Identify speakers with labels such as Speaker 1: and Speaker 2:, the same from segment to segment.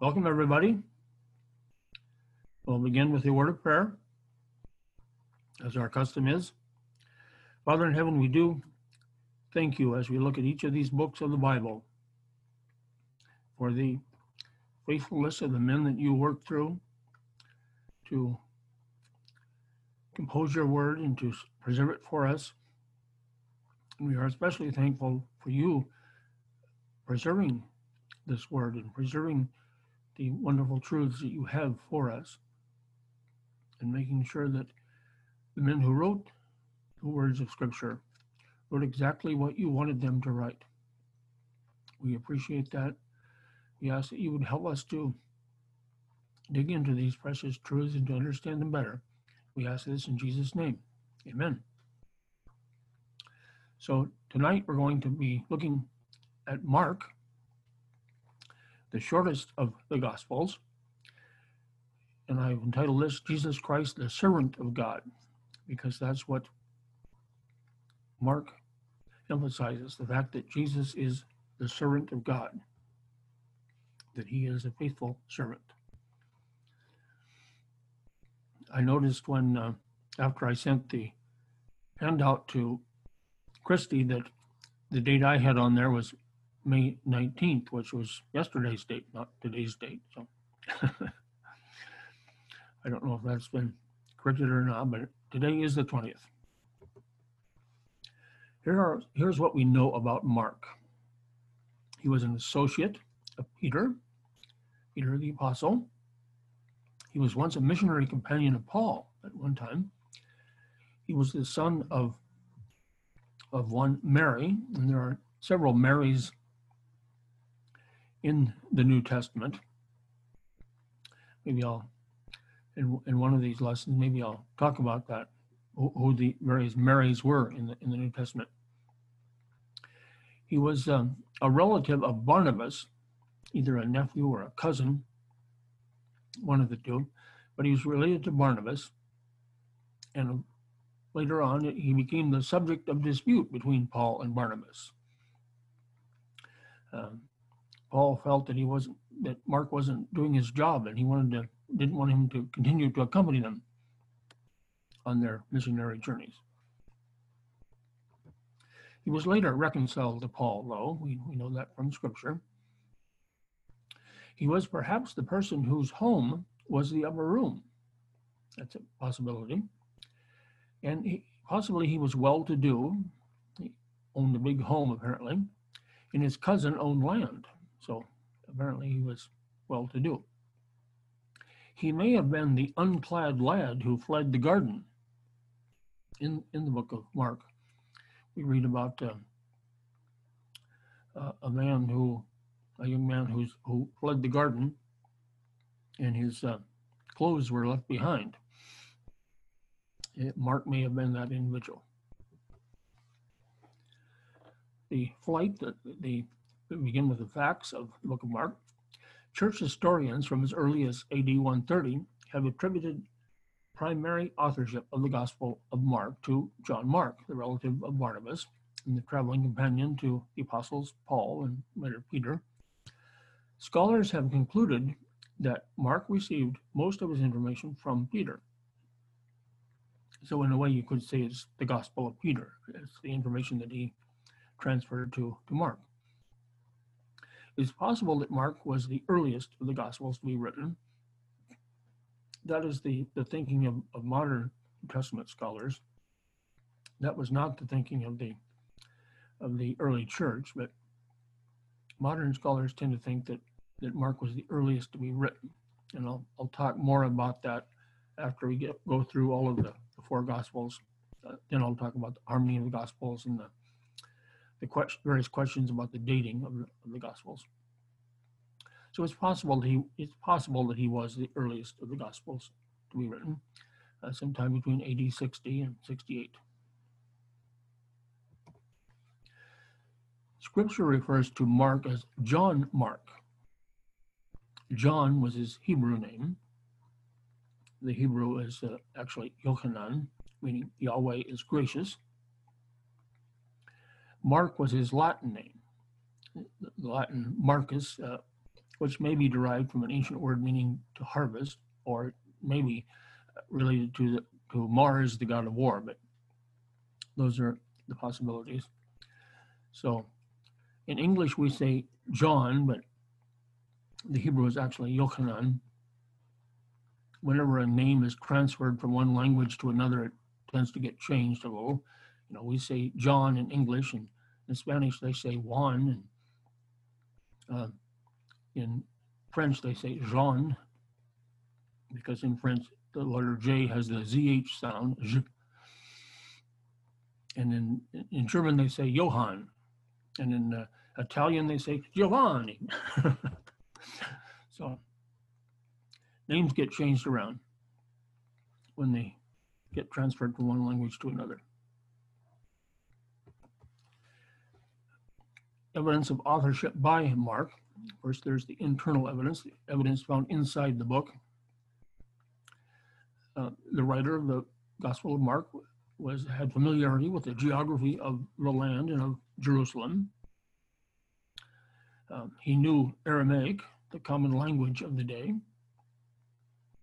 Speaker 1: Welcome, everybody. We'll begin with a word of prayer, as our custom is. Father in heaven, we do thank you as we look at each of these books of the Bible for the faithfulness of the men that you work through to compose your word and to preserve it for us. We are especially thankful for you preserving this word and preserving the wonderful truths that you have for us and making sure that the men who wrote the words of Scripture wrote exactly what you wanted them to write. We appreciate that. We ask that you would help us to dig into these precious truths and to understand them better. We ask this in Jesus' name. Amen. So tonight we're going to be looking at Mark, the shortest of the Gospels. And I've entitled this Jesus Christ, the servant of God, because that's what Mark emphasizes the fact that Jesus is the servant of God, that he is a faithful servant. I noticed when, uh, after I sent the handout to Christy, that the date I had on there was May 19th, which was yesterday's date, not today's date. So I don't know if that's been corrected or not, but today is the 20th. Here are, here's what we know about Mark. He was an associate of Peter, Peter the Apostle. He was once a missionary companion of Paul at one time. He was the son of, of one Mary, and there are several Marys in the New Testament. Maybe I'll, in, in one of these lessons, maybe I'll talk about that, who, who the various Marys were in the, in the New Testament. He was um, a relative of Barnabas, either a nephew or a cousin, one of the two, but he was related to Barnabas. And later on, he became the subject of dispute between Paul and Barnabas. Um, Paul felt that he wasn't that Mark wasn't doing his job, and he wanted to didn't want him to continue to accompany them on their missionary journeys. He was later reconciled to Paul, though we, we know that from Scripture. He was perhaps the person whose home was the upper room. That's a possibility. And he, possibly he was well to do. He owned a big home, apparently, and his cousin owned land. So apparently he was well to do. He may have been the unclad lad who fled the garden. In, in the book of Mark, we read about uh, uh, a man who, a young man who's, who fled the garden and his uh, clothes were left behind. It, Mark may have been that individual. The flight, the, the we begin with the facts of the book of Mark. Church historians from as early as AD 130 have attributed primary authorship of the Gospel of Mark to John Mark, the relative of Barnabas and the traveling companion to the apostles Paul and later Peter. Scholars have concluded that Mark received most of his information from Peter. So in a way, you could say it's the Gospel of Peter. It's the information that he transferred to, to Mark. It's possible that Mark was the earliest of the Gospels to be written. That is the, the thinking of, of modern Testament scholars. That was not the thinking of the of the early church, but modern scholars tend to think that, that Mark was the earliest to be written. And I'll, I'll talk more about that after we get go through all of the, the four Gospels. Uh, then I'll talk about the harmony of the Gospels and the the question, various questions about the dating of the, of the Gospels. So it's possible that he it's possible that he was the earliest of the Gospels to be written, uh, sometime between AD 60 and 68. Scripture refers to Mark as John Mark. John was his Hebrew name. The Hebrew is uh, actually Yochanan, meaning Yahweh is gracious. Mark was his Latin name. Latin Marcus uh, which may be derived from an ancient word meaning to harvest, or maybe related to the, to Mars, the god of war. But those are the possibilities. So in English, we say John, but the Hebrew is actually Yochanan. Whenever a name is transferred from one language to another, it tends to get changed a little. You know, we say John in English, and in Spanish they say Juan, and uh, in French they say Jean, because in French the letter J has the ZH sound, J. And in, in German they say Johann, and in uh, Italian they say Giovanni. so names get changed around when they get transferred from one language to another. Evidence of authorship by Mark. First, there's the internal evidence, the evidence found inside the book. Uh, the writer of the Gospel of Mark was had familiarity with the geography of the land and of Jerusalem. Um, he knew Aramaic, the common language of the day,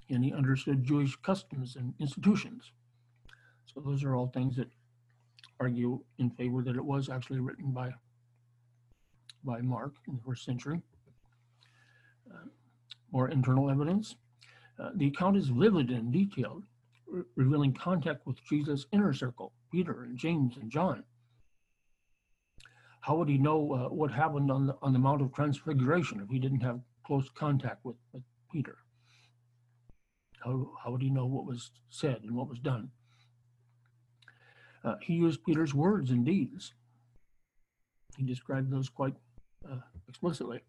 Speaker 1: and he understood Jewish customs and institutions. So those are all things that argue in favor that it was actually written by by Mark in the first century. Uh, more internal evidence. Uh, the account is vivid and detailed, re revealing contact with Jesus' inner circle, Peter and James and John. How would he know uh, what happened on the, on the Mount of Transfiguration if he didn't have close contact with, with Peter? How, how would he know what was said and what was done? Uh, he used Peter's words and deeds. He described those quite uh, explicitly.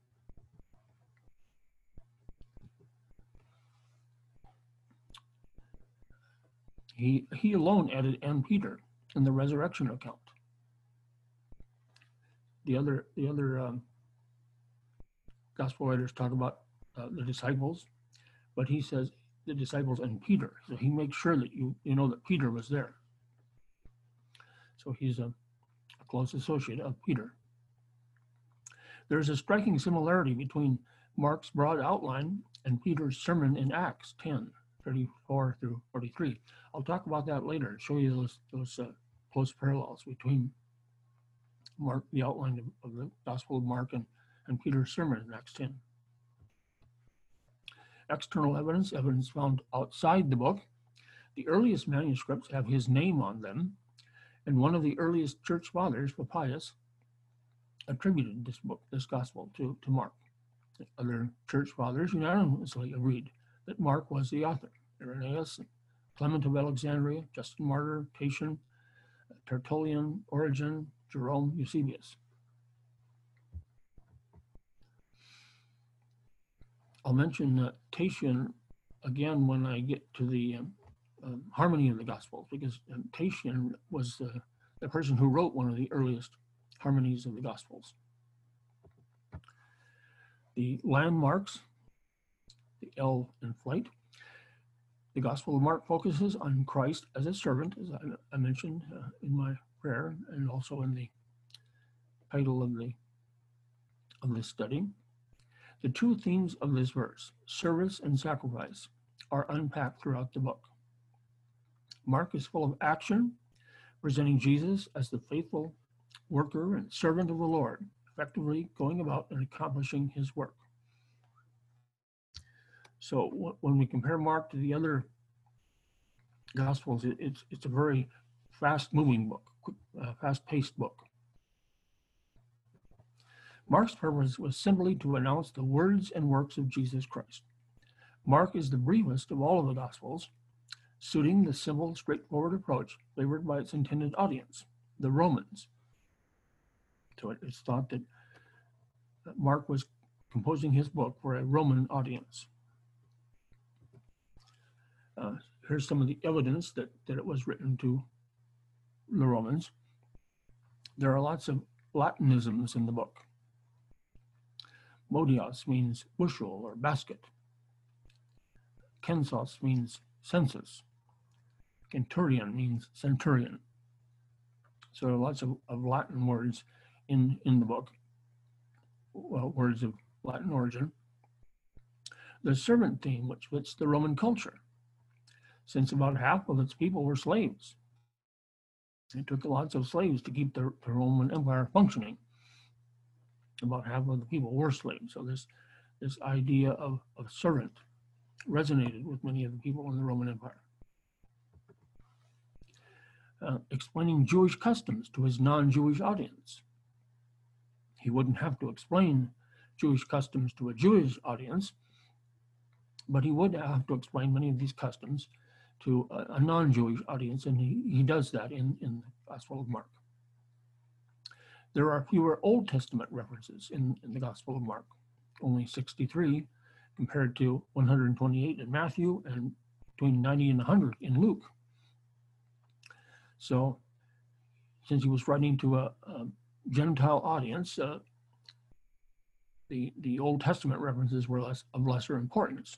Speaker 1: He, he alone added and Peter in the resurrection account. The other, the other um, gospel writers talk about uh, the disciples, but he says the disciples and Peter. So he makes sure that you, you know that Peter was there. So he's a, a close associate of Peter. There's a striking similarity between Mark's broad outline and Peter's sermon in Acts 10, 34 through 43. I'll talk about that later and show you those, those uh, close parallels between Mark, the outline of, of the Gospel of Mark and, and Peter's sermon in Acts 10. External evidence, evidence found outside the book. The earliest manuscripts have his name on them, and one of the earliest church fathers, Papias, attributed this book, this gospel to, to Mark. Other church fathers unanimously agreed that Mark was the author. Irenaeus, Clement of Alexandria, Justin Martyr, Tatian, Tertullian, Origen, Jerome, Eusebius. I'll mention uh, Tatian again when I get to the um, um, harmony of the Gospels, because um, Tatian was uh, the person who wrote one of the earliest harmonies of the Gospels. The landmarks, the L in flight. The Gospel of Mark focuses on Christ as a servant, as I, I mentioned uh, in my prayer and also in the title of the of this study. The two themes of this verse, service and sacrifice, are unpacked throughout the book. Mark is full of action, presenting Jesus as the faithful worker and servant of the Lord, effectively going about and accomplishing his work. So when we compare Mark to the other Gospels, it's, it's a very fast-moving book, uh, fast-paced book. Mark's purpose was simply to announce the words and works of Jesus Christ. Mark is the briefest of all of the Gospels, suiting the simple, straightforward approach favored by its intended audience, the Romans, so it, it's thought that Mark was composing his book for a Roman audience. Uh, here's some of the evidence that, that it was written to the Romans. There are lots of Latinisms in the book. Modios means bushel or basket. Censos means census. Centurion means centurion. So there are lots of, of Latin words in, in the book, well, words of Latin origin. the servant theme, which fits the Roman culture, since about half of its people were slaves. It took lots of slaves to keep the, the Roman Empire functioning. About half of the people were slaves. So this, this idea of, of servant resonated with many of the people in the Roman Empire. Uh, explaining Jewish customs to his non-Jewish audience. He wouldn't have to explain Jewish customs to a Jewish audience, but he would have to explain many of these customs to a, a non-Jewish audience, and he, he does that in, in the Gospel of Mark. There are fewer Old Testament references in, in the Gospel of Mark, only 63 compared to 128 in Matthew and between 90 and 100 in Luke. So since he was writing to a, a Gentile audience, uh, the, the Old Testament references were less, of lesser importance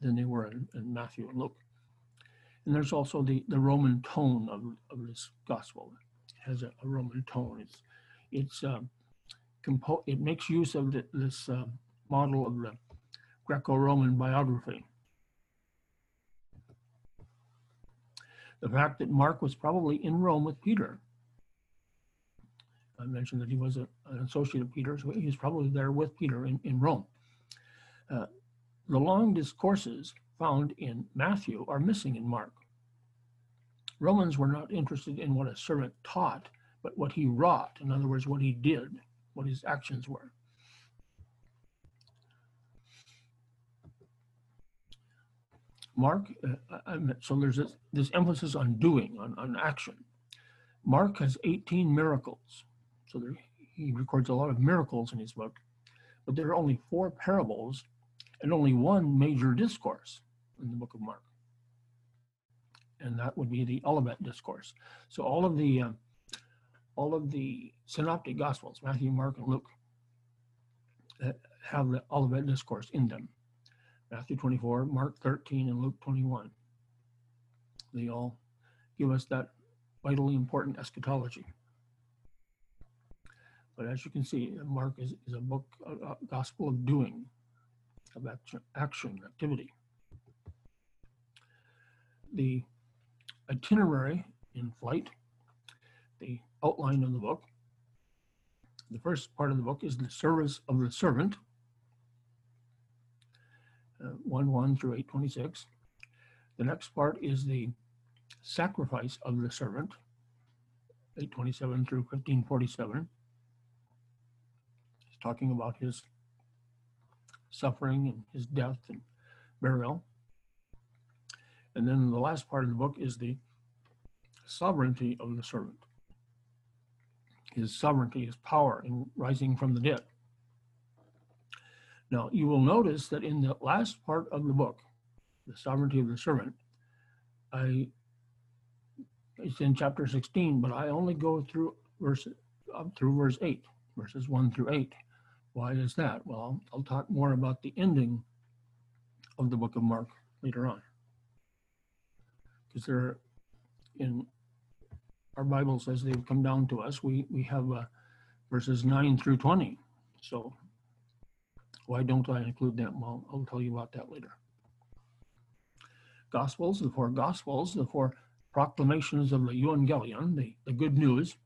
Speaker 1: than they were in, in Matthew and Luke. And there's also the, the Roman tone of, of this gospel. It has a, a Roman tone. It's, it's um, compo- it makes use of the, this uh, model of the Greco-Roman biography. The fact that Mark was probably in Rome with Peter. I mentioned that he was a, an associate of Peter, so he was probably there with Peter in, in Rome. Uh, the long discourses found in Matthew are missing in Mark. Romans were not interested in what a servant taught, but what he wrought. In other words, what he did, what his actions were. Mark, uh, so there's this, this, emphasis on doing, on, on action. Mark has 18 miracles. So there, he records a lot of miracles in his book, but there are only four parables and only one major discourse in the book of Mark. And that would be the Olivet Discourse. So all of the uh, all of the synoptic gospels, Matthew, Mark, and Luke, uh, have the Olivet Discourse in them. Matthew 24, Mark 13, and Luke 21. They all give us that vitally important eschatology. But as you can see, Mark is, is a book, a, a gospel of doing, of action, activity. The itinerary in flight, the outline of the book. The first part of the book is the service of the servant, uh, 1 1 through 826. The next part is the sacrifice of the servant, 827 through 1547. Talking about his suffering and his death and burial. And then the last part of the book is the sovereignty of the servant. His sovereignty, his power in rising from the dead. Now, you will notice that in the last part of the book, the sovereignty of the servant, I it's in chapter 16, but I only go through verse up through verse 8, verses 1 through 8. Why is that? Well, I'll talk more about the ending of the book of Mark later on. Because there in our Bibles as they've come down to us, we, we have uh, verses 9 through 20. So why don't I include them? Well, I'll tell you about that later. Gospels, the four Gospels, the four proclamations of the Evangelion, the, the good news,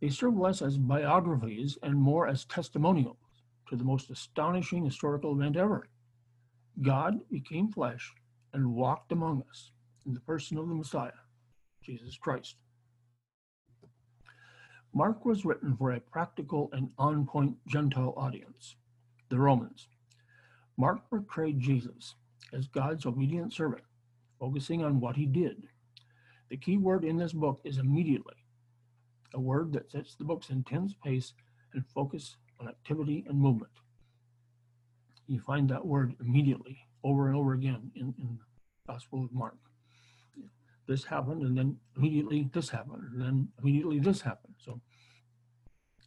Speaker 1: they serve less as biographies and more as testimonials to the most astonishing historical event ever. God became flesh and walked among us in the person of the Messiah, Jesus Christ. Mark was written for a practical and on point Gentile audience, the Romans. Mark portrayed Jesus as God's obedient servant, focusing on what he did. The key word in this book is immediately, a word that sets the book's intense pace and focus on activity and movement. You find that word immediately over and over again in, in the Gospel of Mark this happened, and then immediately this happened, and then immediately this happened. So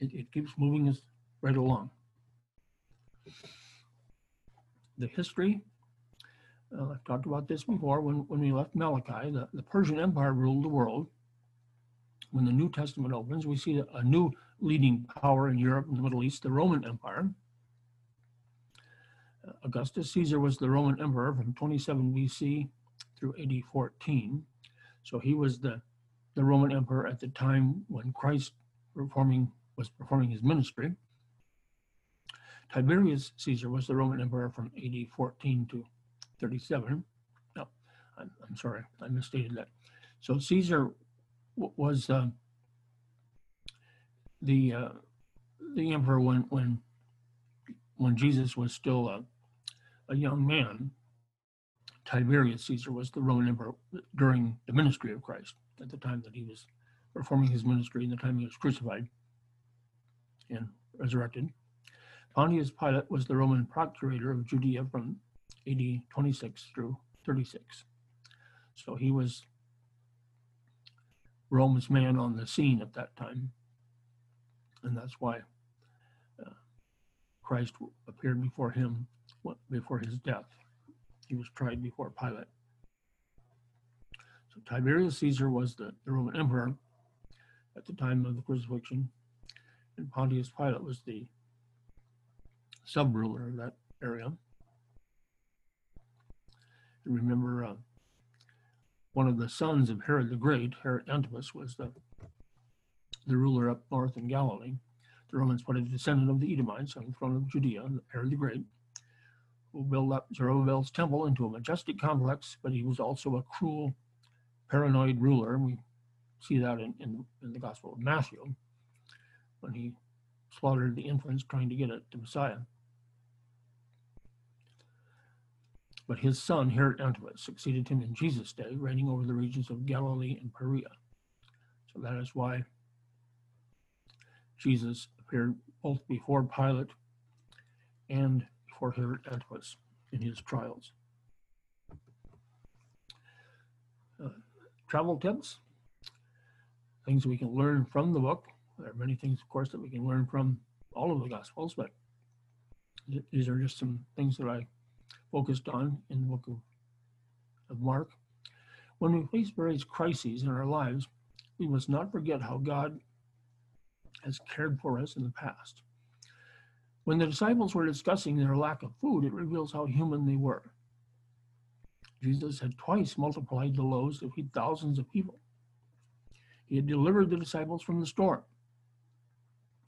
Speaker 1: it, it keeps moving us right along. The history, uh, I've talked about this before, when, when we left Malachi, the, the Persian Empire ruled the world. When the New Testament opens, we see a new leading power in Europe and the Middle East, the Roman Empire. Uh, Augustus Caesar was the Roman emperor from 27 BC through AD 14. So he was the, the Roman emperor at the time when Christ performing, was performing his ministry. Tiberius Caesar was the Roman emperor from AD 14 to 37. No, I'm, I'm sorry, I misstated that. So Caesar was uh, the uh, the emperor when when when Jesus was still a, a young man. Tiberius Caesar was the Roman emperor during the ministry of Christ at the time that he was performing his ministry and the time he was crucified and resurrected. Pontius Pilate was the Roman procurator of Judea from AD 26 through 36. So he was Rome's man on the scene at that time. And that's why uh, Christ appeared before him before his death. He was tried before Pilate. So Tiberius Caesar was the, the Roman emperor at the time of the crucifixion, and Pontius Pilate was the sub ruler of that area. And remember, uh, one of the sons of Herod the Great, Herod Antipas, was the, the ruler up north in Galilee. The Romans put a descendant of the Edomites on the throne of Judea, Herod the Great, who built up Zerubbabel's temple into a majestic complex, but he was also a cruel, paranoid ruler. We see that in, in, in the Gospel of Matthew when he slaughtered the infants trying to get at the Messiah. But his son, Herod Antipas, succeeded him in Jesus' day, reigning over the regions of Galilee and Perea. So that is why Jesus appeared both before Pilate and before Herod Antipas in his trials. Uh, travel tips, things we can learn from the book. There are many things, of course, that we can learn from all of the Gospels, but these are just some things that I focused on in the book of, of Mark. When we face various crises in our lives, we must not forget how God has cared for us in the past. When the disciples were discussing their lack of food, it reveals how human they were. Jesus had twice multiplied the loaves to feed thousands of people. He had delivered the disciples from the storm.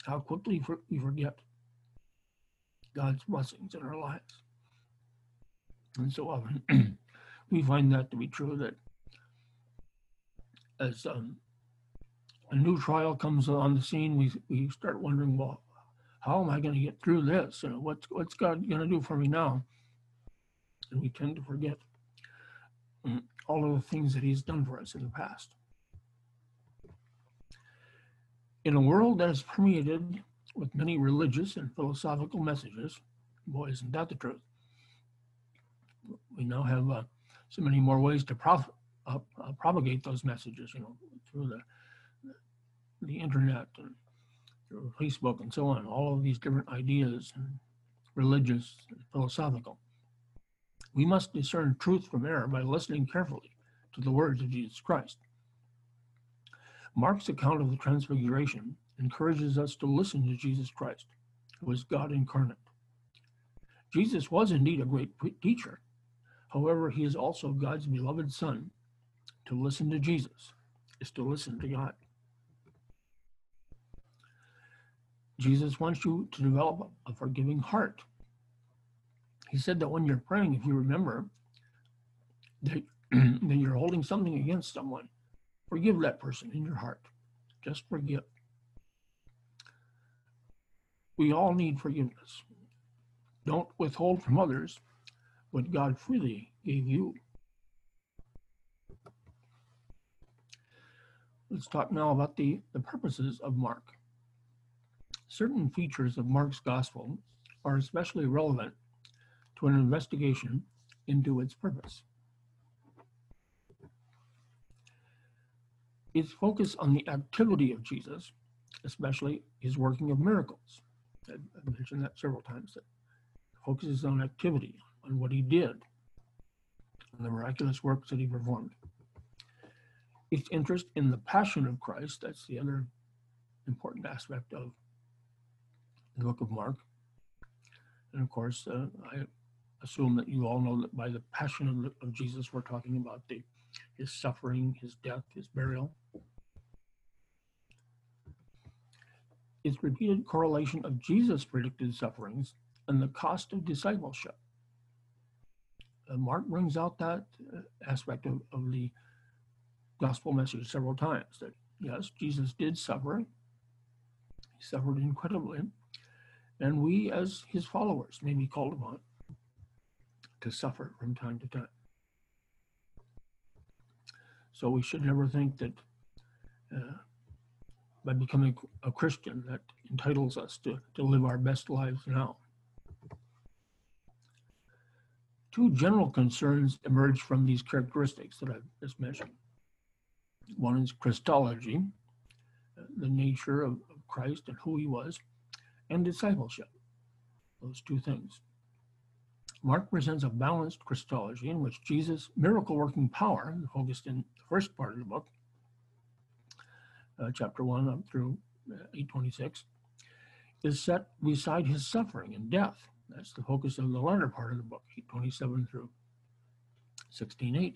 Speaker 1: How quickly we forget God's blessings in our lives. And so often we find that to be true that as um, a new trial comes on the scene, we, we start wondering, well, how am I going to get through this? You know, what's, what's God going to do for me now? And we tend to forget mm, all of the things that he's done for us in the past. In a world that is permeated with many religious and philosophical messages, boy, isn't that the truth? we now have uh, so many more ways to prof- uh, uh, propagate those messages, you know, through the the internet and Facebook and so on. All of these different ideas, and religious, and philosophical. We must discern truth from error by listening carefully to the words of Jesus Christ. Mark's account of the Transfiguration encourages us to listen to Jesus Christ, who is God incarnate. Jesus was indeed a great teacher, However, he is also God's beloved Son. To listen to Jesus is to listen to God. Jesus wants you to develop a forgiving heart. He said that when you're praying, if you remember that, that you're holding something against someone, forgive that person in your heart. Just forgive. We all need forgiveness. Don't withhold from others what God freely gave you. Let's talk now about the, the purposes of Mark. Certain features of Mark's gospel are especially relevant to an investigation into its purpose. Its focus on the activity of Jesus, especially his working of miracles. I've mentioned that several times. That focuses on activity, on what he did, on the miraculous works that he performed. Its interest in the passion of Christ, that's the other important aspect of the book of Mark. And of course, uh, I assume that you all know that by the passion of, of Jesus, we're talking about the his suffering, his death, his burial. Its repeated correlation of Jesus' predicted sufferings and the cost of discipleship. Uh, Mark brings out that uh, aspect of, of the gospel message several times that yes, Jesus did suffer. He suffered incredibly. And we, as his followers, may be called upon to suffer from time to time. So we should never think that uh, by becoming a Christian that entitles us to, to live our best lives now. Two general concerns emerge from these characteristics that I've just mentioned. One is Christology, uh, the nature of, of Christ and who he was, and discipleship, those two things. Mark presents a balanced Christology in which Jesus' miracle working power, focused in the first part of the book, uh, chapter 1 up through uh, 826, is set beside his suffering and death. That's the focus of the latter part of the book, 827 through 16.8.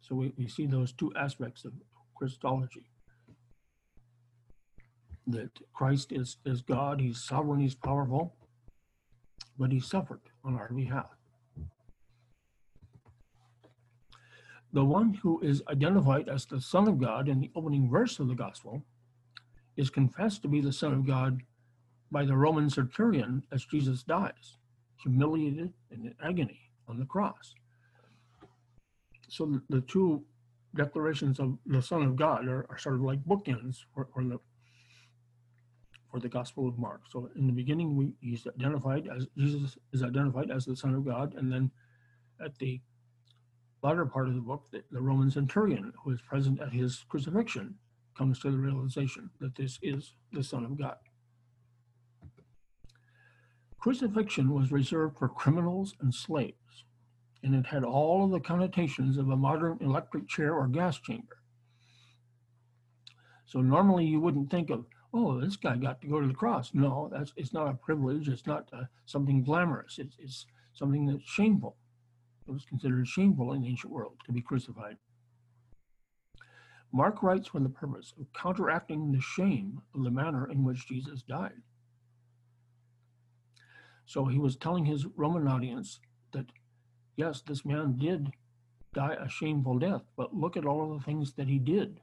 Speaker 1: So we, we see those two aspects of Christology. That Christ is, is God, he's sovereign, he's powerful, but he suffered on our behalf. The one who is identified as the Son of God in the opening verse of the Gospel is confessed to be the Son of God by the Roman centurion as Jesus dies, humiliated and in agony on the cross. So the, the two declarations of the Son of God are, are sort of like bookends for, for the for the Gospel of Mark. So in the beginning, we, he's identified as Jesus is identified as the Son of God, and then at the latter part of the book, the, the Roman centurion who is present at his crucifixion comes to the realization that this is the Son of God. Crucifixion was reserved for criminals and slaves, and it had all of the connotations of a modern electric chair or gas chamber. So normally you wouldn't think of oh, this guy got to go to the cross. No, that's it's not a privilege. It's not uh, something glamorous. It's, it's something that's shameful. It was considered shameful in the ancient world to be crucified. Mark writes for the purpose of counteracting the shame of the manner in which Jesus died. So he was telling his Roman audience that, yes, this man did die a shameful death, but look at all of the things that he did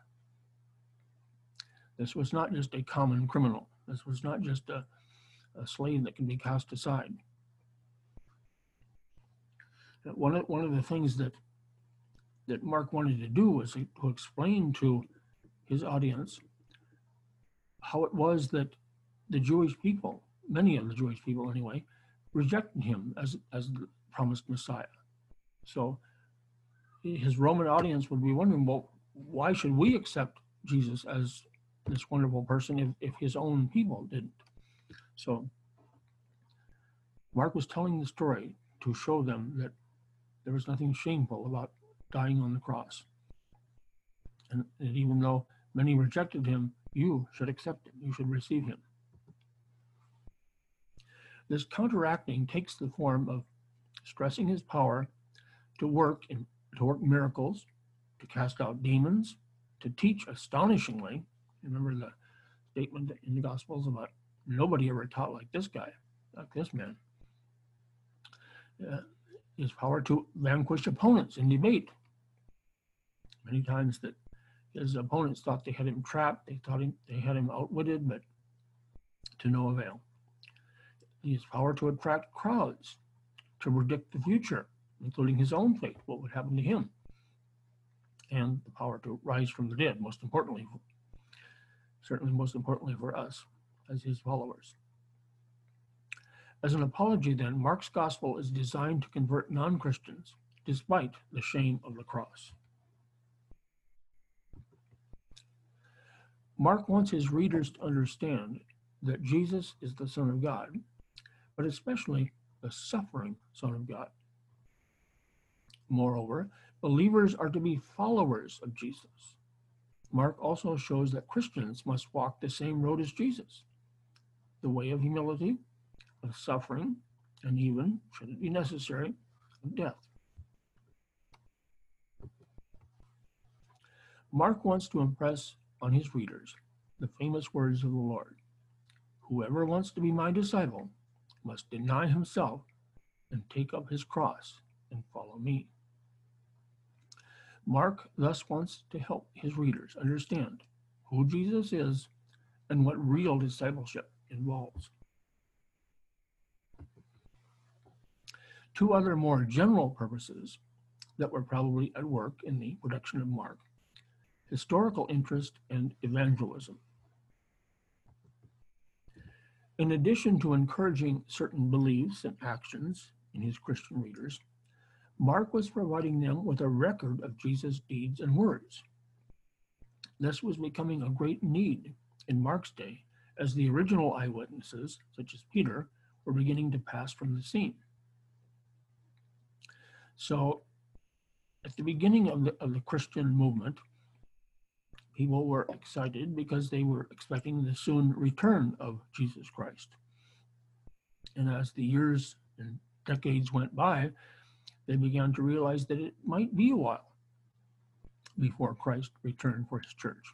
Speaker 1: this was not just a common criminal. This was not just a, a slave that can be cast aside. One of, one of the things that that Mark wanted to do was to explain to his audience how it was that the Jewish people, many of the Jewish people anyway, rejected him as, as the promised Messiah. So his Roman audience would be wondering, well, why should we accept Jesus as this wonderful person if, if his own people didn't. So Mark was telling the story to show them that there was nothing shameful about dying on the cross. And, that even though many rejected him, you should accept him, you should receive him. This counteracting takes the form of stressing his power to work in, to work miracles, to cast out demons, to teach astonishingly, Remember the statement in the Gospels about nobody ever taught like this guy, like this man. Uh, his power to vanquish opponents in debate. Many times that his opponents thought they had him trapped, they thought him, they had him outwitted, but to no avail. His power to attract crowds, to predict the future, including his own fate, what would happen to him, and the power to rise from the dead, most importantly, certainly most importantly for us as his followers. As an apology, then, Mark's gospel is designed to convert non Christians despite the shame of the cross. Mark wants his readers to understand that Jesus is the Son of God, but especially the suffering Son of God. Moreover, believers are to be followers of Jesus. Mark also shows that Christians must walk the same road as Jesus the way of humility, of suffering, and even, should it be necessary, of death. Mark wants to impress on his readers the famous words of the Lord Whoever wants to be my disciple must deny himself and take up his cross and follow me. Mark thus wants to help his readers understand who Jesus is and what real discipleship involves. Two other more general purposes that were probably at work in the production of Mark historical interest and evangelism. In addition to encouraging certain beliefs and actions in his Christian readers, Mark was providing them with a record of Jesus' deeds and words. This was becoming a great need in Mark's day as the original eyewitnesses, such as Peter, were beginning to pass from the scene. So, at the beginning of the, of the Christian movement, people were excited because they were expecting the soon return of Jesus Christ. And as the years and decades went by, they began to realize that it might be a while before Christ returned for his church.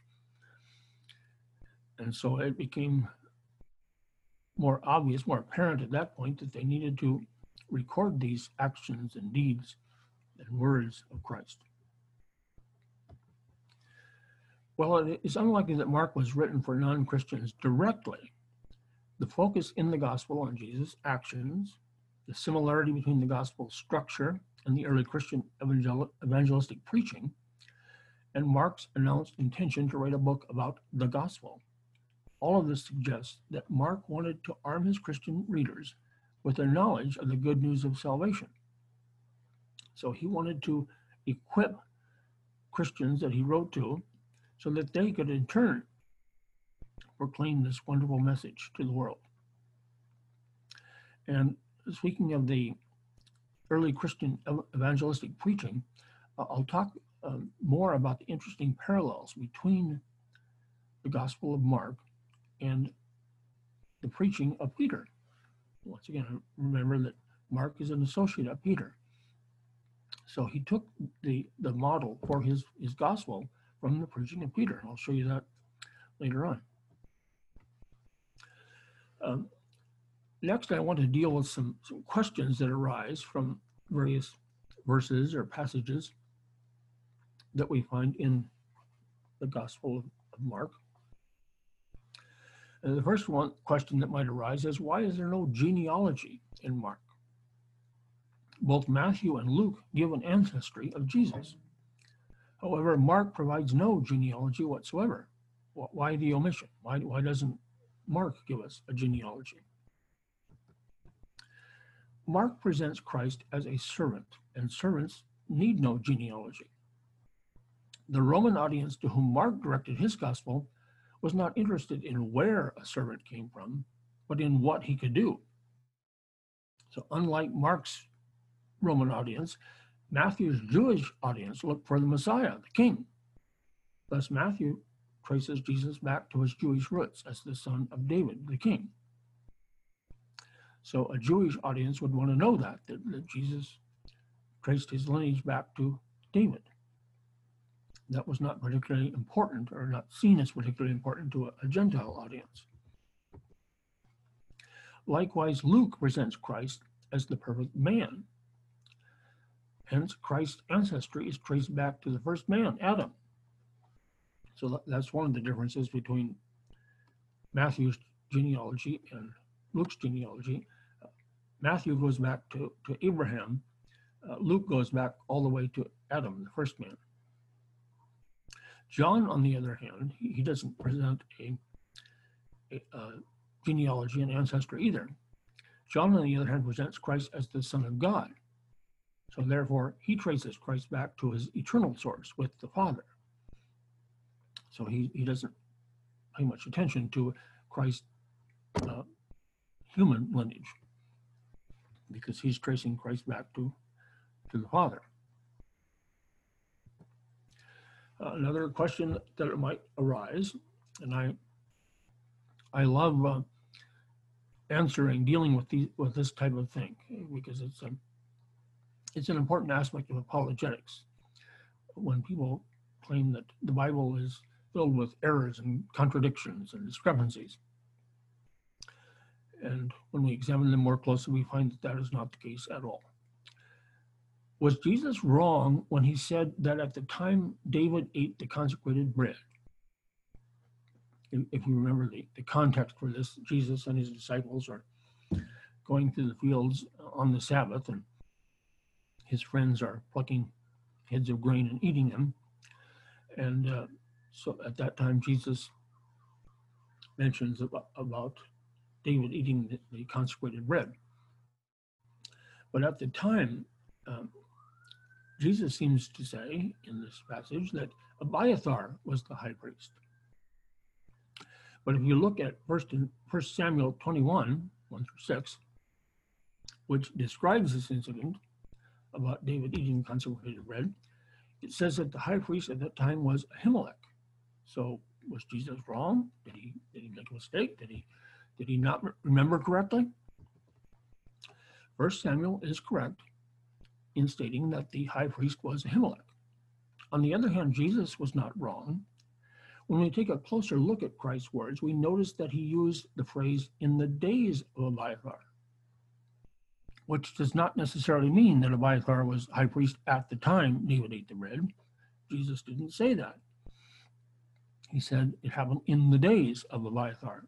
Speaker 1: And so it became more obvious, more apparent at that point that they needed to record these actions and deeds and words of Christ. Well, it is unlikely that Mark was written for non Christians directly. The focus in the gospel on Jesus' actions, the similarity between the gospel structure and the early Christian evangel- evangelistic preaching, and Mark's announced intention to write a book about the gospel. All of this suggests that Mark wanted to arm his Christian readers with a knowledge of the good news of salvation. So he wanted to equip Christians that he wrote to so that they could in turn proclaim this wonderful message to the world. And speaking of the early Christian evangelistic preaching, I'll talk um, more about the interesting parallels between the Gospel of Mark and the preaching of Peter. Once again, remember that Mark is an associate of Peter. So he took the, the model for his, his gospel from the preaching of Peter. I'll show you that later on. Um, next, I want to deal with some, some questions that arise from various verses or passages that we find in the Gospel of Mark. And the first one question that might arise is why is there no genealogy in Mark? Both Matthew and Luke give an ancestry of Jesus. However, Mark provides no genealogy whatsoever. Why the omission? Why, why doesn't Mark give us a genealogy? Mark presents Christ as a servant, and servants need no genealogy. The Roman audience to whom Mark directed his gospel was not interested in where a servant came from, but in what he could do. So, unlike Mark's Roman audience, Matthew's Jewish audience looked for the Messiah, the king. Thus, Matthew traces Jesus back to his Jewish roots as the son of David, the king. So, a Jewish audience would want to know that, that, that Jesus traced his lineage back to David. That was not particularly important or not seen as particularly important to a, a Gentile audience. Likewise, Luke presents Christ as the perfect man Hence, Christ's ancestry is traced back to the first man, Adam. So that's one of the differences between Matthew's genealogy and Luke's genealogy. Uh, Matthew goes back to, to Abraham. Uh, Luke goes back all the way to Adam, the first man. John, on the other hand, he, he doesn't present a, a, a genealogy and ancestry either. John, on the other hand, presents Christ as the Son of God. So therefore, he traces Christ back to his eternal source with the Father. So he, he doesn't pay much attention to Christ's uh, human lineage because he's tracing Christ back to, to the Father. Another question that might arise, and I I love uh, answering, dealing with these, with this type of thing because it's a it's an important aspect of apologetics. When people claim that the Bible is filled with errors and contradictions and discrepancies, and when we examine them more closely, we find that that is not the case at all. Was Jesus wrong when he said that at the time David ate the consecrated bread? If you remember the, the context for this, Jesus and his disciples are going through the fields on the Sabbath, and his friends are plucking heads of grain and eating them. And uh, so at that time, Jesus mentions about, about David eating the, consecrated bread. But at the time, um, Jesus seems to say in this passage that Abiathar was the high priest. But if you look at first in First Samuel 21, 1 through 6, which describes this incident about David eating consecrated bread, it says that the high priest at that time was Ahimelech. So was Jesus wrong? Did he did he make a mistake? Did he did he not remember correctly? First Samuel is correct in stating that the high priest was Ahimelech. On the other hand, Jesus was not wrong. When we take a closer look at Christ's words, we notice that he used the phrase in the days of Abiathar, which does not necessarily mean that Abiathar was high priest at the time David ate the bread. Jesus didn't say that. He said it happened in the days of Abiathar.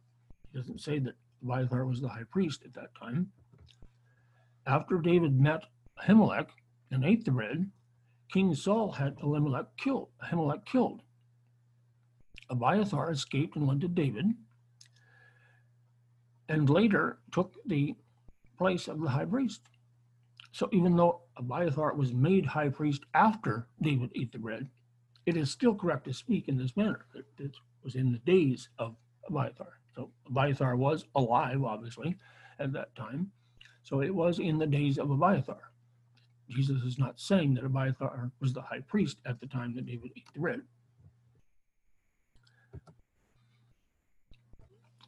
Speaker 1: He doesn't say that Abiathar was the high priest at that time. After David met Ahimelech and ate the bread, King Saul had Elimelech killed, Ahimelech killed. Abiathar escaped and went to David, and later took the place of the high priest. So even though Abiathar was made high priest after David ate the bread, it is still correct to speak in this manner. It was in the days of Abiathar. So Abiathar was alive, obviously, at that time. So it was in the days of Abiathar. Jesus is not saying that Abiathar was the high priest at the time that David ate the bread.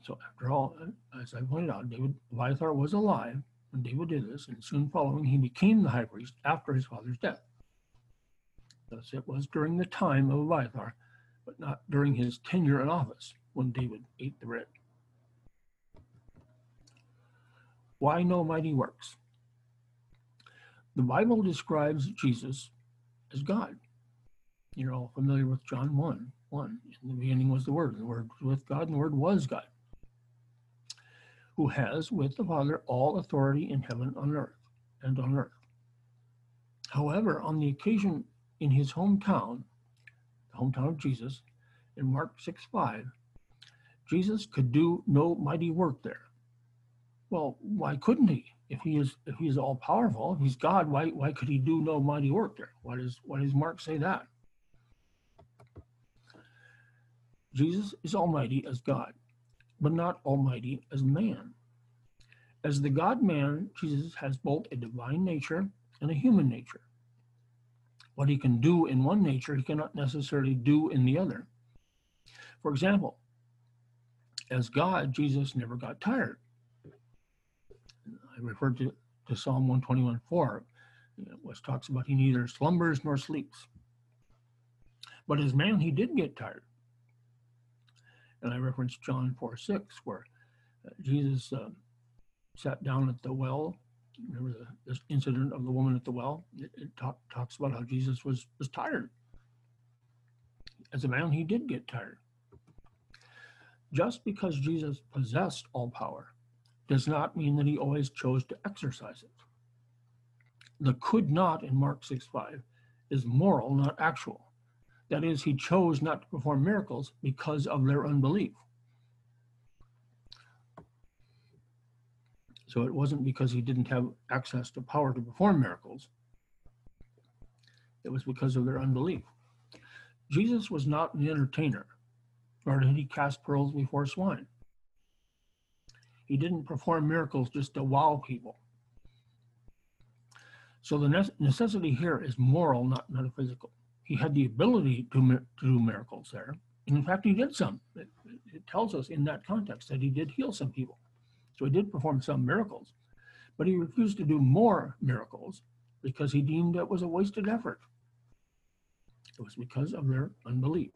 Speaker 1: So after all, as I pointed out, David Abiathar was alive when David did this, and soon following, he became the high priest after his father's death. Thus, it was during the time of Abiathar, but not during his tenure in office when David ate the bread. Why no mighty works? The Bible describes Jesus as God. You're all familiar with John 1 1. In the beginning was the Word, the Word was with God, and the Word was God, who has with the Father all authority in heaven on earth and on earth. However, on the occasion in his hometown, the hometown of Jesus, in Mark 6 5, Jesus could do no mighty work there. Well, why couldn't he? If he is if he is all powerful, if he's God, why why could he do no mighty work there? Why does why does Mark say that? Jesus is almighty as God, but not almighty as man. As the God man, Jesus has both a divine nature and a human nature. What he can do in one nature, he cannot necessarily do in the other. For example, as God, Jesus never got tired. I referred to, to Psalm 121 4, which talks about he neither slumbers nor sleeps. But as man, he did get tired. And I referenced John 4 6, where uh, Jesus uh, sat down at the well. Remember the, this incident of the woman at the well? It, it talk, talks about how Jesus was, was tired. As a man, he did get tired. Just because Jesus possessed all power does not mean that he always chose to exercise it. The could not in Mark 6 5 is moral, not actual. That is, he chose not to perform miracles because of their unbelief. So it wasn't because he didn't have access to power to perform miracles, it was because of their unbelief. Jesus was not an entertainer, nor did he cast pearls before swine. He didn't perform miracles just to wow people. So the necessity here is moral, not metaphysical. He had the ability to, to do miracles there. And in fact, he did some. It, it tells us in that context that he did heal some people. So he did perform some miracles, but he refused to do more miracles because he deemed it was a wasted effort. It was because of their unbelief.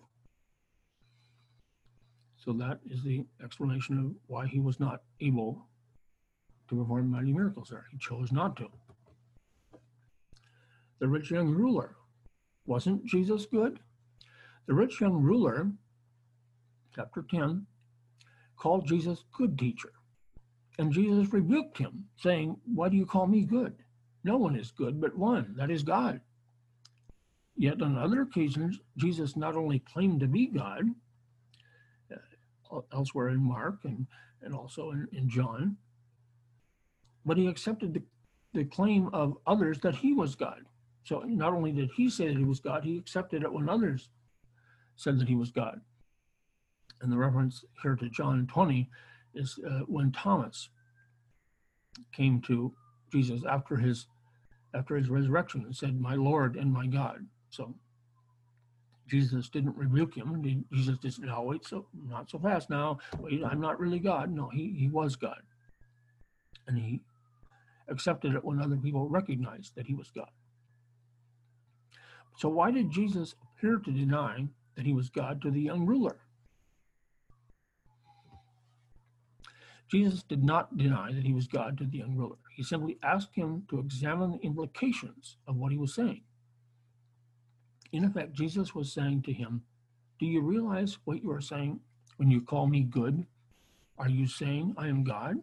Speaker 1: So that is the explanation of why he was not able to perform mighty miracles there. He chose not to. The rich young ruler. Wasn't Jesus good? The rich young ruler, chapter 10, called Jesus good teacher. And Jesus rebuked him, saying, Why do you call me good? No one is good but one, that is God. Yet on other occasions, Jesus not only claimed to be God, elsewhere in Mark and, and also in, in John, but he accepted the, the claim of others that he was God. So not only did he say that he was God, he accepted it when others said that he was God. And the reference here to John 20 is uh, when Thomas came to Jesus after his after his resurrection and said, "My Lord and my God." So Jesus didn't rebuke him. Jesus just "No, wait, so not so fast now. Wait, I'm not really God." No, he he was God, and he accepted it when other people recognized that he was God. So why did Jesus appear to deny that he was God to the young ruler? Jesus did not deny that he was God to the young ruler. He simply asked him to examine the implications of what he was saying. In effect, Jesus was saying to him, Do you realize what you are saying when you call me good? Are you saying I am God?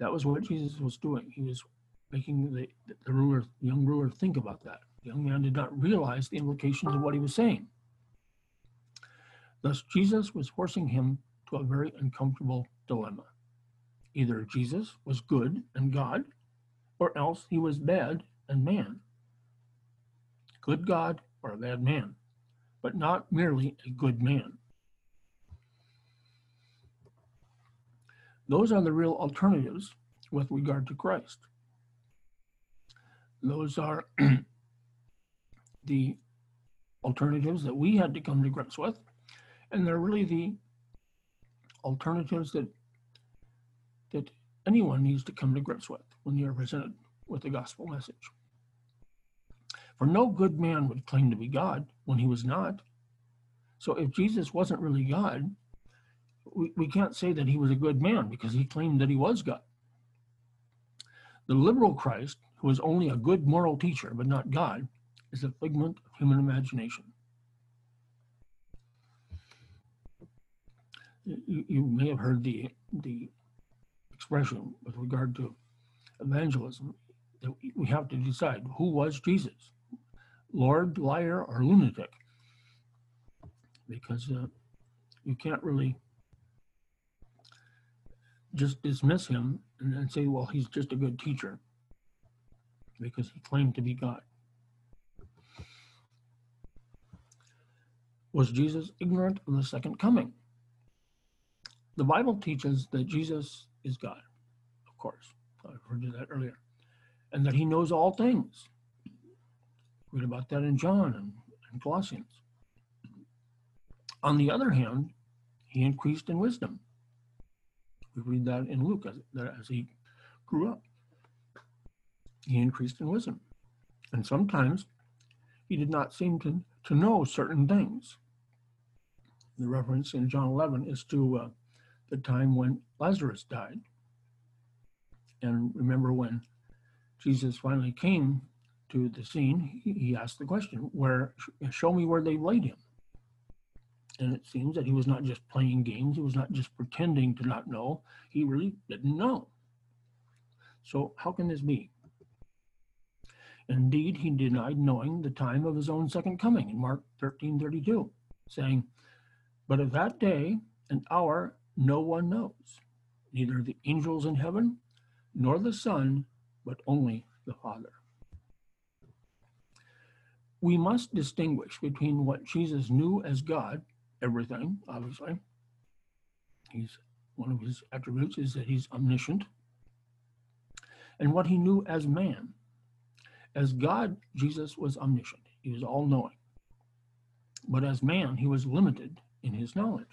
Speaker 1: That was what Jesus was doing. He was making the, the ruler, young ruler think about that. The young man did not realize the implications of what he was saying. Thus, Jesus was forcing him to a very uncomfortable dilemma. Either Jesus was good and God, or else he was bad and man. Good God or a bad man, but not merely a good man. Those are the real alternatives with regard to Christ. Those are the alternatives that we had to come to grips with, and they're really the alternatives that that anyone needs to come to grips with when are presented with the gospel message. For no good man would claim to be God when he was not. So if Jesus wasn't really God, we, we can't say that he was a good man because he claimed that he was God. The liberal Christ who is only a good moral teacher but not God, is a figment of human imagination. You, you may have heard the, the expression with regard to evangelism that we have to decide who was Jesus, Lord, liar, or lunatic, because uh, you can't really just dismiss him and then say, well, he's just a good teacher because he claimed to be God. Was Jesus ignorant of the second coming? The Bible teaches that Jesus is God, of course. I referred to that earlier. And that he knows all things. Read about that in John and, and Colossians. On the other hand, he increased in wisdom. We read that in Luke as, as he grew up he increased in wisdom. And sometimes he did not seem to, to know certain things. The reference in John 11 is to uh, the time when Lazarus died. And remember when Jesus finally came to the scene, he, asked the question, "Where? Show me where they laid him." And it seems that he was not just playing games; he was not just pretending to not know. He really didn't know. So how can this be? Indeed, he denied knowing the time of his own second coming in Mark 13 32, saying, But of that day and hour no one knows, neither the angels in heaven, nor the Son, but only the Father. We must distinguish between what Jesus knew as God, everything, obviously. He's one of his attributes is that he's omniscient, and what he knew as man, as God, Jesus was omniscient, he was all knowing. But as man, he was limited in his knowledge.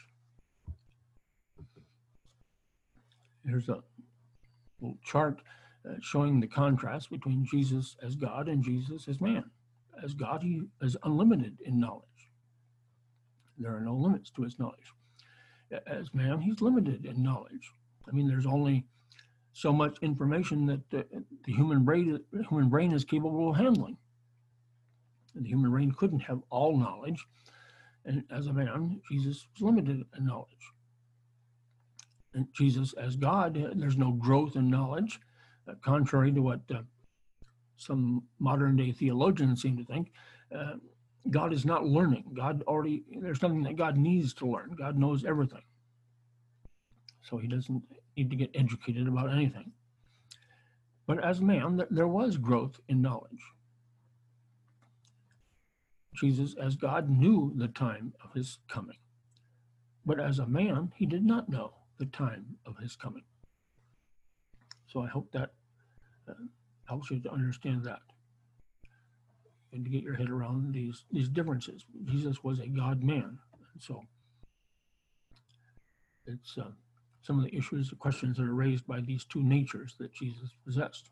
Speaker 1: here's a little chart uh, showing the contrast between Jesus as God and Jesus as man. As God, he is unlimited in knowledge. There are no limits to his knowledge. As man, he's limited in knowledge. I mean, there's only so much information that the, the human brain the human brain is capable of handling. And the human brain couldn't have all knowledge, and as a man, Jesus was limited in knowledge. And Jesus, as God, there's no growth in knowledge, uh, contrary to what uh, some modern day theologians seem to think. Uh, God is not learning. God already, there's nothing that God needs to learn. God knows everything. So he doesn't need to get educated about anything. But as man, there was growth in knowledge. Jesus, as God, knew the time of his coming. But as a man, he did not know the time of his coming. So I hope that uh, helps you to understand that and to get your head around these these differences. Jesus was a God man, so it's uh, some of the issues, the questions that are raised by these two natures that Jesus possessed.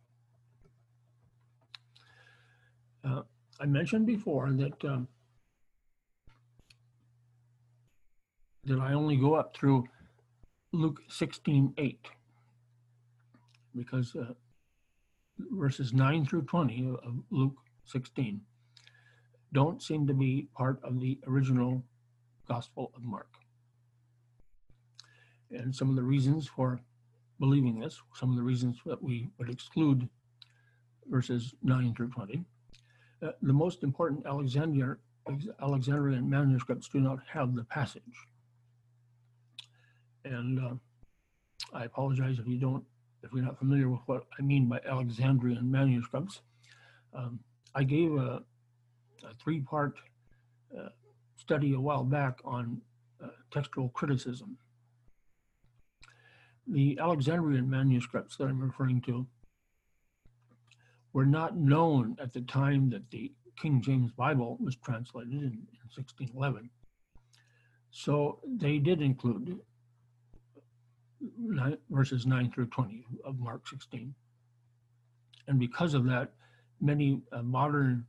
Speaker 1: Uh, I mentioned before that um, that I only go up through Luke 16, 8, because uh, verses 9 through 20 of Luke 16 don't seem to be part of the original Gospel of Mark. And some of the reasons for believing this, some of the reasons that we would exclude verses 9 through 20. Uh, the most important Alexandrian, Alexandrian manuscripts do not have the passage. And uh, I apologize if you don't, if you're not familiar with what I mean by Alexandrian manuscripts. Um, I gave a, a three-part uh, study a while back on uh, textual criticism. The Alexandrian manuscripts that I'm referring to were not known at the time that the King James Bible was translated in, in 1611. So they did include nine, verses 9 through 20 of Mark 16. And because of that, many uh, modern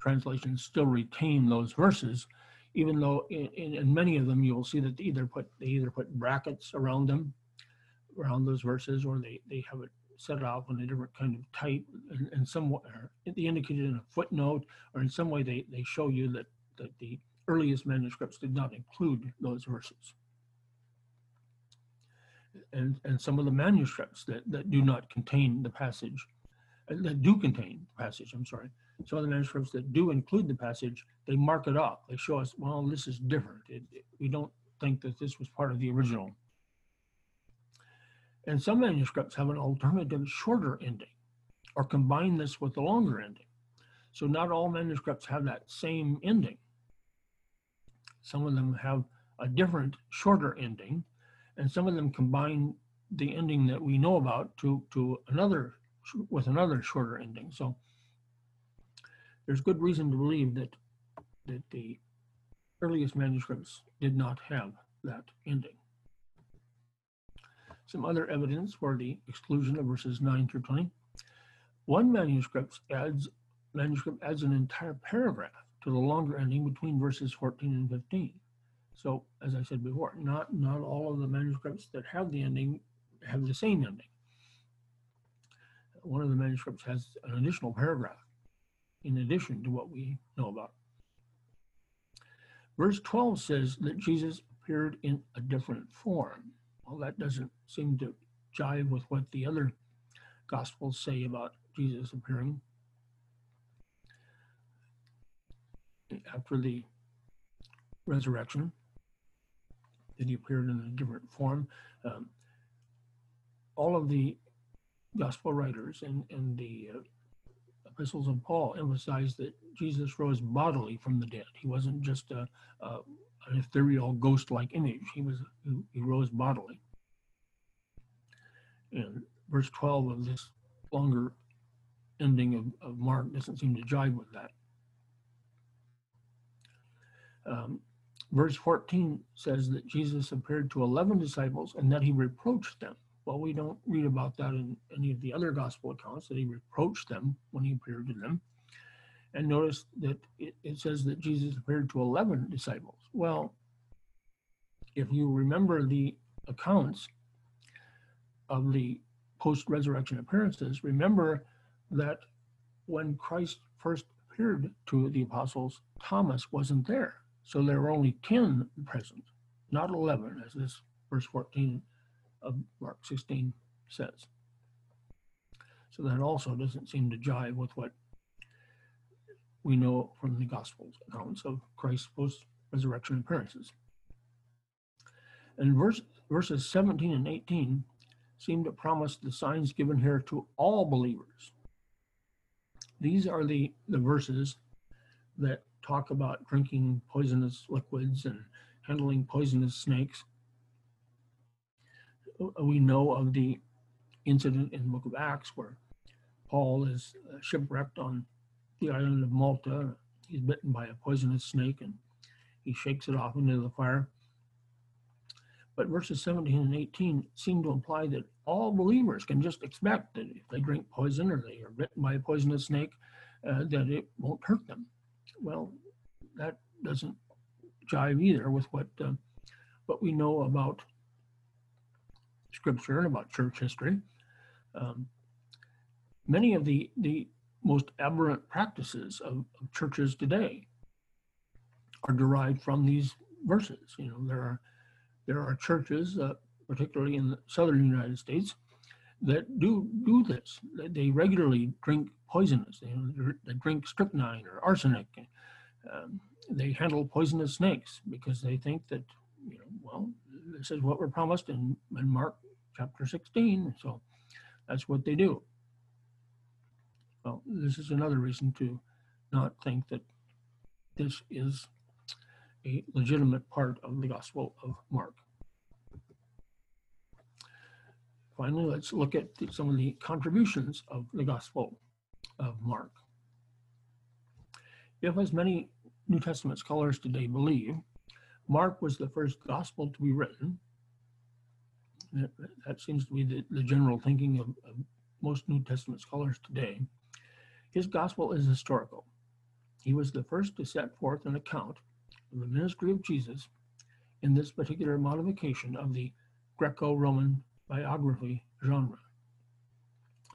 Speaker 1: translations still retain those verses, even though in, in, in, many of them you will see that they either put they either put brackets around them, around those verses, or they, they have it set off in a different kind of type, and, and some they indicated in a footnote, or in some way they, they show you that, that the earliest manuscripts did not include those verses. And, and some of the manuscripts that, that do not contain the passage, uh, that do contain the passage, I'm sorry, some of the manuscripts that do include the passage, they mark it up. They show us, well, this is different. It, it, we don't think that this was part of the original. And some manuscripts have an alternative shorter ending or combine this with the longer ending. So not all manuscripts have that same ending. Some of them have a different shorter ending and some of them combine the ending that we know about to, to another with another shorter ending. So there's good reason to believe that that the earliest manuscripts did not have that ending. Some other evidence for the exclusion of verses 9 through 20. One manuscript adds manuscript adds an entire paragraph to the longer ending between verses 14 and 15. So as I said before, not, not all of the manuscripts that have the ending have the same ending. One of the manuscripts has an additional paragraph in addition to what we know about. Verse 12 says that Jesus appeared in a different form. Well, that doesn't seem to jive with what the other gospels say about Jesus appearing after the resurrection, he appeared in a different form. Um, all of the gospel writers and, and the uh, epistles of Paul emphasize that Jesus rose bodily from the dead. He wasn't just a, a an ethereal ghost-like image. He was he rose bodily. And verse 12 of this longer ending of, of Mark doesn't seem to jive with that. Um, verse 14 says that Jesus appeared to 11 disciples and that he reproached them. Well, we don't read about that in any of the other gospel accounts that he reproached them when he appeared to them. And notice that it, it says that Jesus appeared to 11 disciples. Well, if you remember the accounts of the post resurrection appearances, remember that when Christ first appeared to the apostles, Thomas wasn't there. So there were only 10 present, not 11, as this verse 14 of Mark 16 says. So that also doesn't seem to jive with what we know from the Gospels accounts of Christ's post resurrection appearances. And verse, verses 17 and 18 seem to promise the signs given here to all believers. These are the, the verses that talk about drinking poisonous liquids and handling poisonous snakes. We know of the incident in the book of Acts where Paul is uh, shipwrecked on the island of Malta. He's bitten by a poisonous snake and he shakes it off into the fire. But verses 17 and 18 seem to imply that all believers can just expect that if they drink poison or they are bitten by a poisonous snake, uh, that it won't hurt them. Well, that doesn't jive either with what uh, what we know about Scripture and about church history. Um, many of the the most aberrant practices of, of churches today are derived from these verses. You know, there are there are churches, uh, particularly in the southern United States, that do do this. They regularly drink poisonous. They, they drink strychnine or arsenic. Um, they handle poisonous snakes because they think that, you know, well, this is what we're promised in, in Mark chapter 16. So that's what they do. Well, this is another reason to not think that this is a legitimate part of the Gospel of Mark. Finally, let's look at some of the contributions of the Gospel of Mark. If, as many New Testament scholars today believe, Mark was the first Gospel to be written, that, that seems to be the, the general thinking of, of most New Testament scholars today, his Gospel is historical. He was the first to set forth an account of the ministry of Jesus in this particular modification of the Greco Roman biography genre.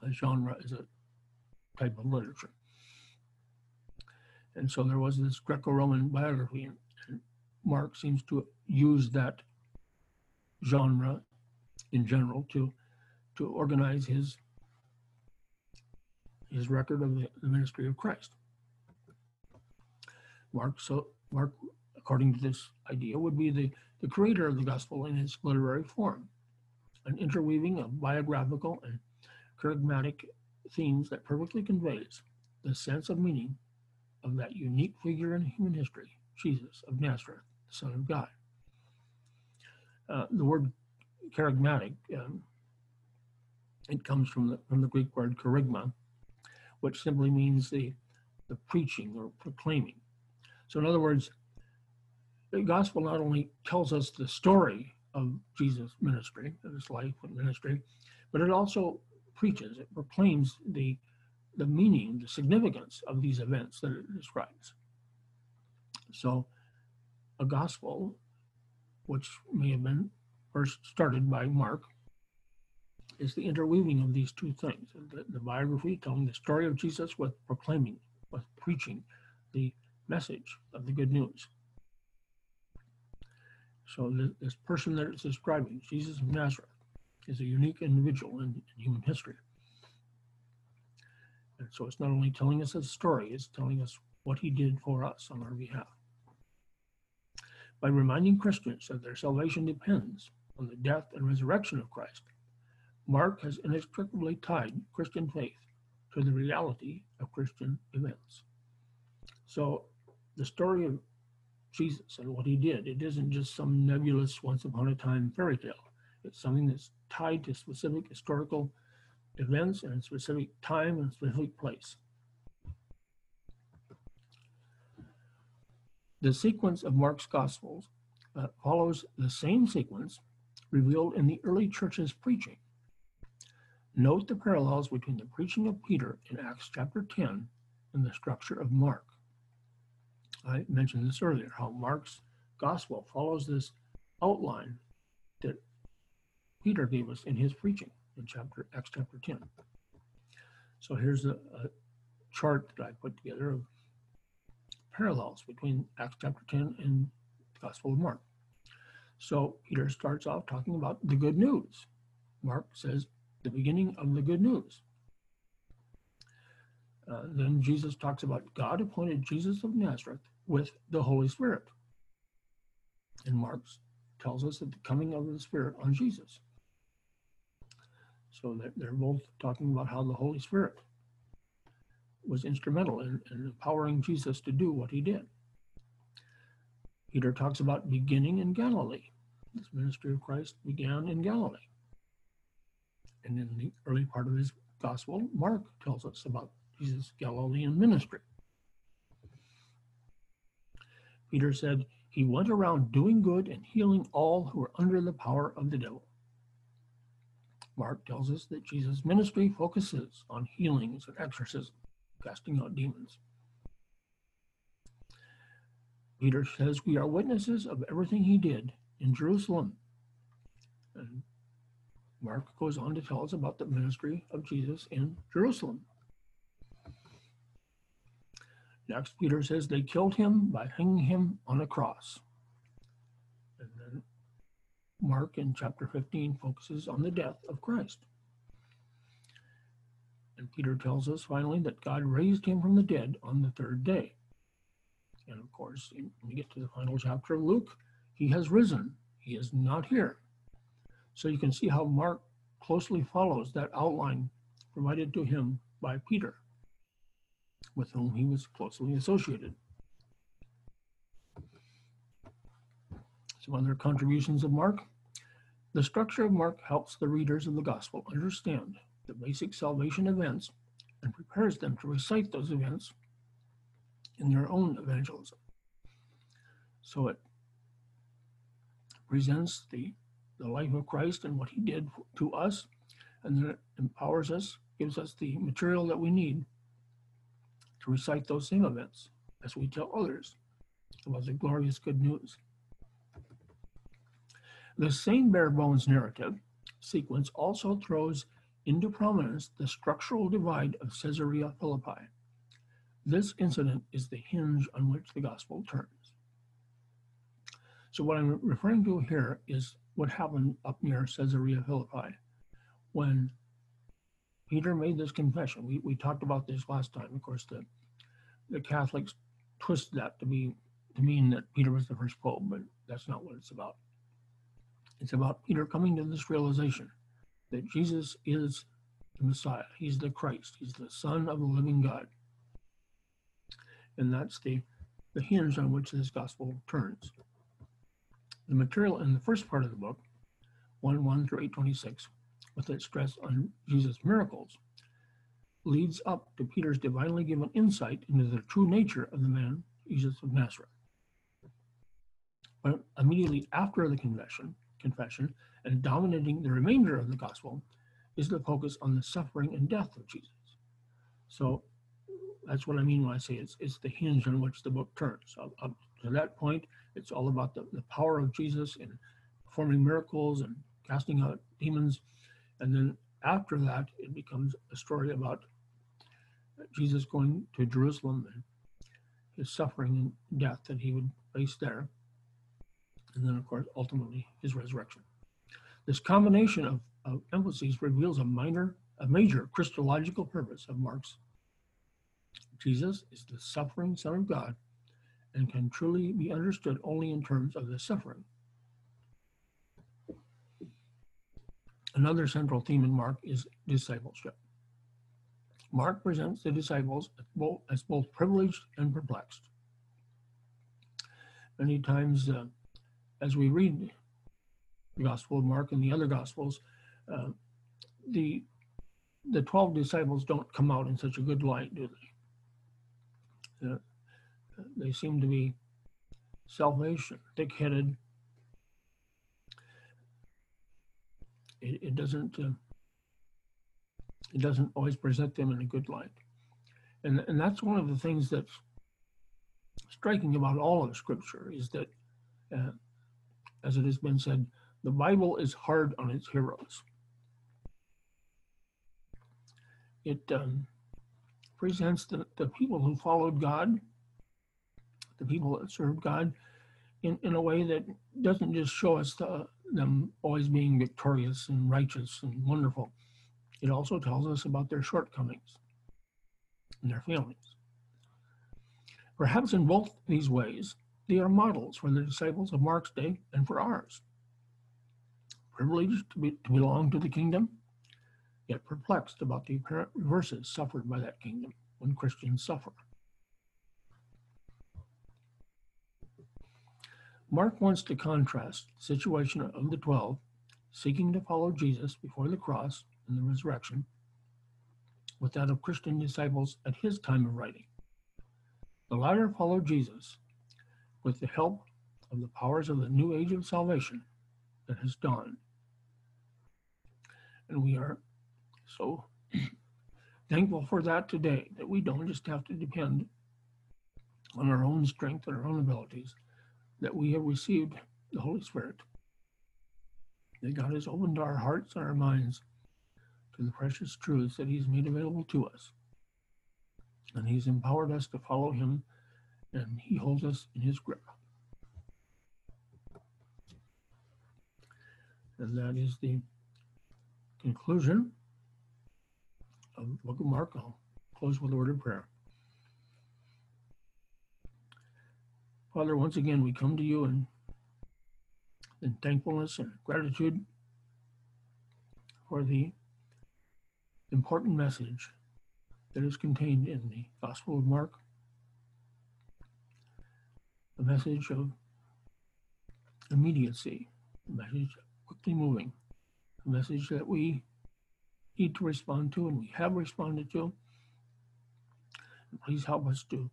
Speaker 1: A genre is a type of literature. And so there was this Greco Roman biography, and Mark seems to use that genre in general to, to organize his, his record of the, the ministry of Christ. Mark, so Mark according to this idea, would be the, the creator of the gospel in its literary form, an interweaving of biographical and kerygmatic themes that perfectly conveys the sense of meaning of that unique figure in human history, Jesus of Nazareth, the Son of God. Uh, the word kerygmatic, um, it comes from the, from the Greek word kerygma, which simply means the, the preaching or proclaiming. So in other words, the gospel not only tells us the story of Jesus' ministry, of his life and ministry, but it also preaches, it proclaims the, the meaning, the significance of these events that it describes. So, a gospel, which may have been first started by Mark, is the interweaving of these two things the, the biography telling the story of Jesus with proclaiming, with preaching the message of the good news. So this person that it's describing, Jesus of Nazareth, is a unique individual in, in human history. And so it's not only telling us a story, it's telling us what he did for us on our behalf. By reminding Christians that their salvation depends on the death and resurrection of Christ, Mark has inextricably tied Christian faith to the reality of Christian events. So the story of Jesus and what he did. It isn't just some nebulous once upon a time fairy tale. It's something that's tied to specific historical events and specific time and specific place. The sequence of Mark's Gospels uh, follows the same sequence revealed in the early church's preaching Note the parallels between the preaching of Peter in Acts chapter 10 and the structure of Mark. I mentioned this earlier, how Mark's gospel follows this outline that Peter gave us in his preaching in chapter Acts chapter 10. So here's a, a chart that I put together of parallels between Acts chapter 10 and the Gospel of Mark. So Peter starts off talking about the good news. Mark says the beginning of the good news. Uh, then Jesus talks about God appointed Jesus of Nazareth with the Holy Spirit. And Mark tells us that the coming of the Spirit on Jesus. So they're, both talking about how the Holy Spirit was instrumental in, in empowering Jesus to do what he did. Peter talks about beginning in Galilee. This ministry of Christ began in Galilee. And in the early part of his gospel, Mark tells us about Jesus' Galilean ministry. Peter said, He went around doing good and healing all who were under the power of the devil. Mark tells us that Jesus' ministry focuses on healings and exorcism, casting out demons. Peter says we are witnesses of everything he did in Jerusalem. And Mark goes on to tell us about the ministry of Jesus in Jerusalem. Next, Peter says they killed him by hanging him on a cross. And then Mark in chapter 15 focuses on the death of Christ. And Peter tells us finally that God raised him from the dead on the third day. And of course, when we get to the final chapter of Luke, he has risen. He is not here. So you can see how Mark closely follows that outline provided to him by Peter with whom he was closely associated. Some other contributions of Mark. The structure of Mark helps the readers of the gospel understand the basic salvation events and prepares them to recite those events in their own evangelism. So it presents the, the life of Christ and what he did to us, and then it empowers us, gives us the material that we need to recite those same events as we tell others about the glorious good news. The same bare bones narrative sequence also throws into prominence the structural divide of Caesarea Philippi. This incident is the hinge on which the gospel turns. So, what I'm referring to here is what happened up near Caesarea Philippi when Peter made this confession. We, we talked about this last time. Of course, the, the Catholics twist that to be to mean that Peter was the first pope, but that's not what it's about. It's about Peter coming to this realization that Jesus is the Messiah. He's the Christ. He's the Son of the living God. And that's the, the hinge on which this gospel turns. The material in the first part of the book, 1 1 through 826, with its stress on Jesus' miracles, leads up to Peter's divinely given insight into the true nature of the man, Jesus of Nazareth. But immediately after the confession, confession and dominating the remainder of the gospel is the focus on the suffering and death of Jesus. So that's what I mean when I say it's, it's the hinge on which the book turns. Up, up to that point, it's all about the, the power of Jesus in performing miracles and casting out demons. And then after that, it becomes a story about Jesus going to Jerusalem and his suffering and death that he would face there. And then, of course, ultimately his resurrection. This combination of, of emphases reveals a minor, a major Christological purpose of Mark's. Jesus is the suffering Son of God and can truly be understood only in terms of the suffering. Another central theme in Mark is discipleship. Mark presents the disciples as both privileged and perplexed. Many times, uh, as we read the Gospel of Mark and the other Gospels, uh, the the twelve disciples don't come out in such a good light, do they? Uh, they seem to be selfish, thick-headed. It, it doesn't uh, it doesn't always present them in a good light. And, and that's one of the things that's striking about all of Scripture is that, uh, as it has been said, the Bible is hard on its heroes. It um, presents the, the people who followed God, the people that served God, in, in a way that doesn't just show us the, them always being victorious and righteous and wonderful. It also tells us about their shortcomings and their failings. Perhaps in both these ways, they are models for the disciples of Mark's day and for ours. Privileged to, be, to belong to the kingdom, yet perplexed about the apparent reverses suffered by that kingdom when Christians suffer. Mark wants to contrast the situation of the 12 seeking to follow Jesus before the cross and the resurrection with that of Christian disciples at his time of writing. The latter followed Jesus with the help of the powers of the new age of salvation that has dawned. And we are so thankful for that today, that we don't just have to depend on our own strength and our own abilities, that we have received the Holy Spirit, that God has opened our hearts and our minds to the precious truths that He's made available to us. And He's empowered us to follow Him, and He holds us in His grip. And that is the conclusion of the book of Mark. I'll close with a word of prayer. Father, once again, we come to you in, in thankfulness and gratitude for the important message that is contained in the Gospel of Mark. The message of immediacy, the message quickly moving, a message that we need to respond to and we have responded to. And please help us to,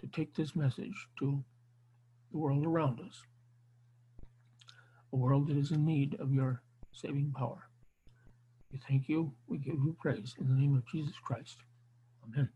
Speaker 1: to take this message to the world around us, a world that is in need of your saving power. We thank you. We give you praise in the name of Jesus Christ. Amen.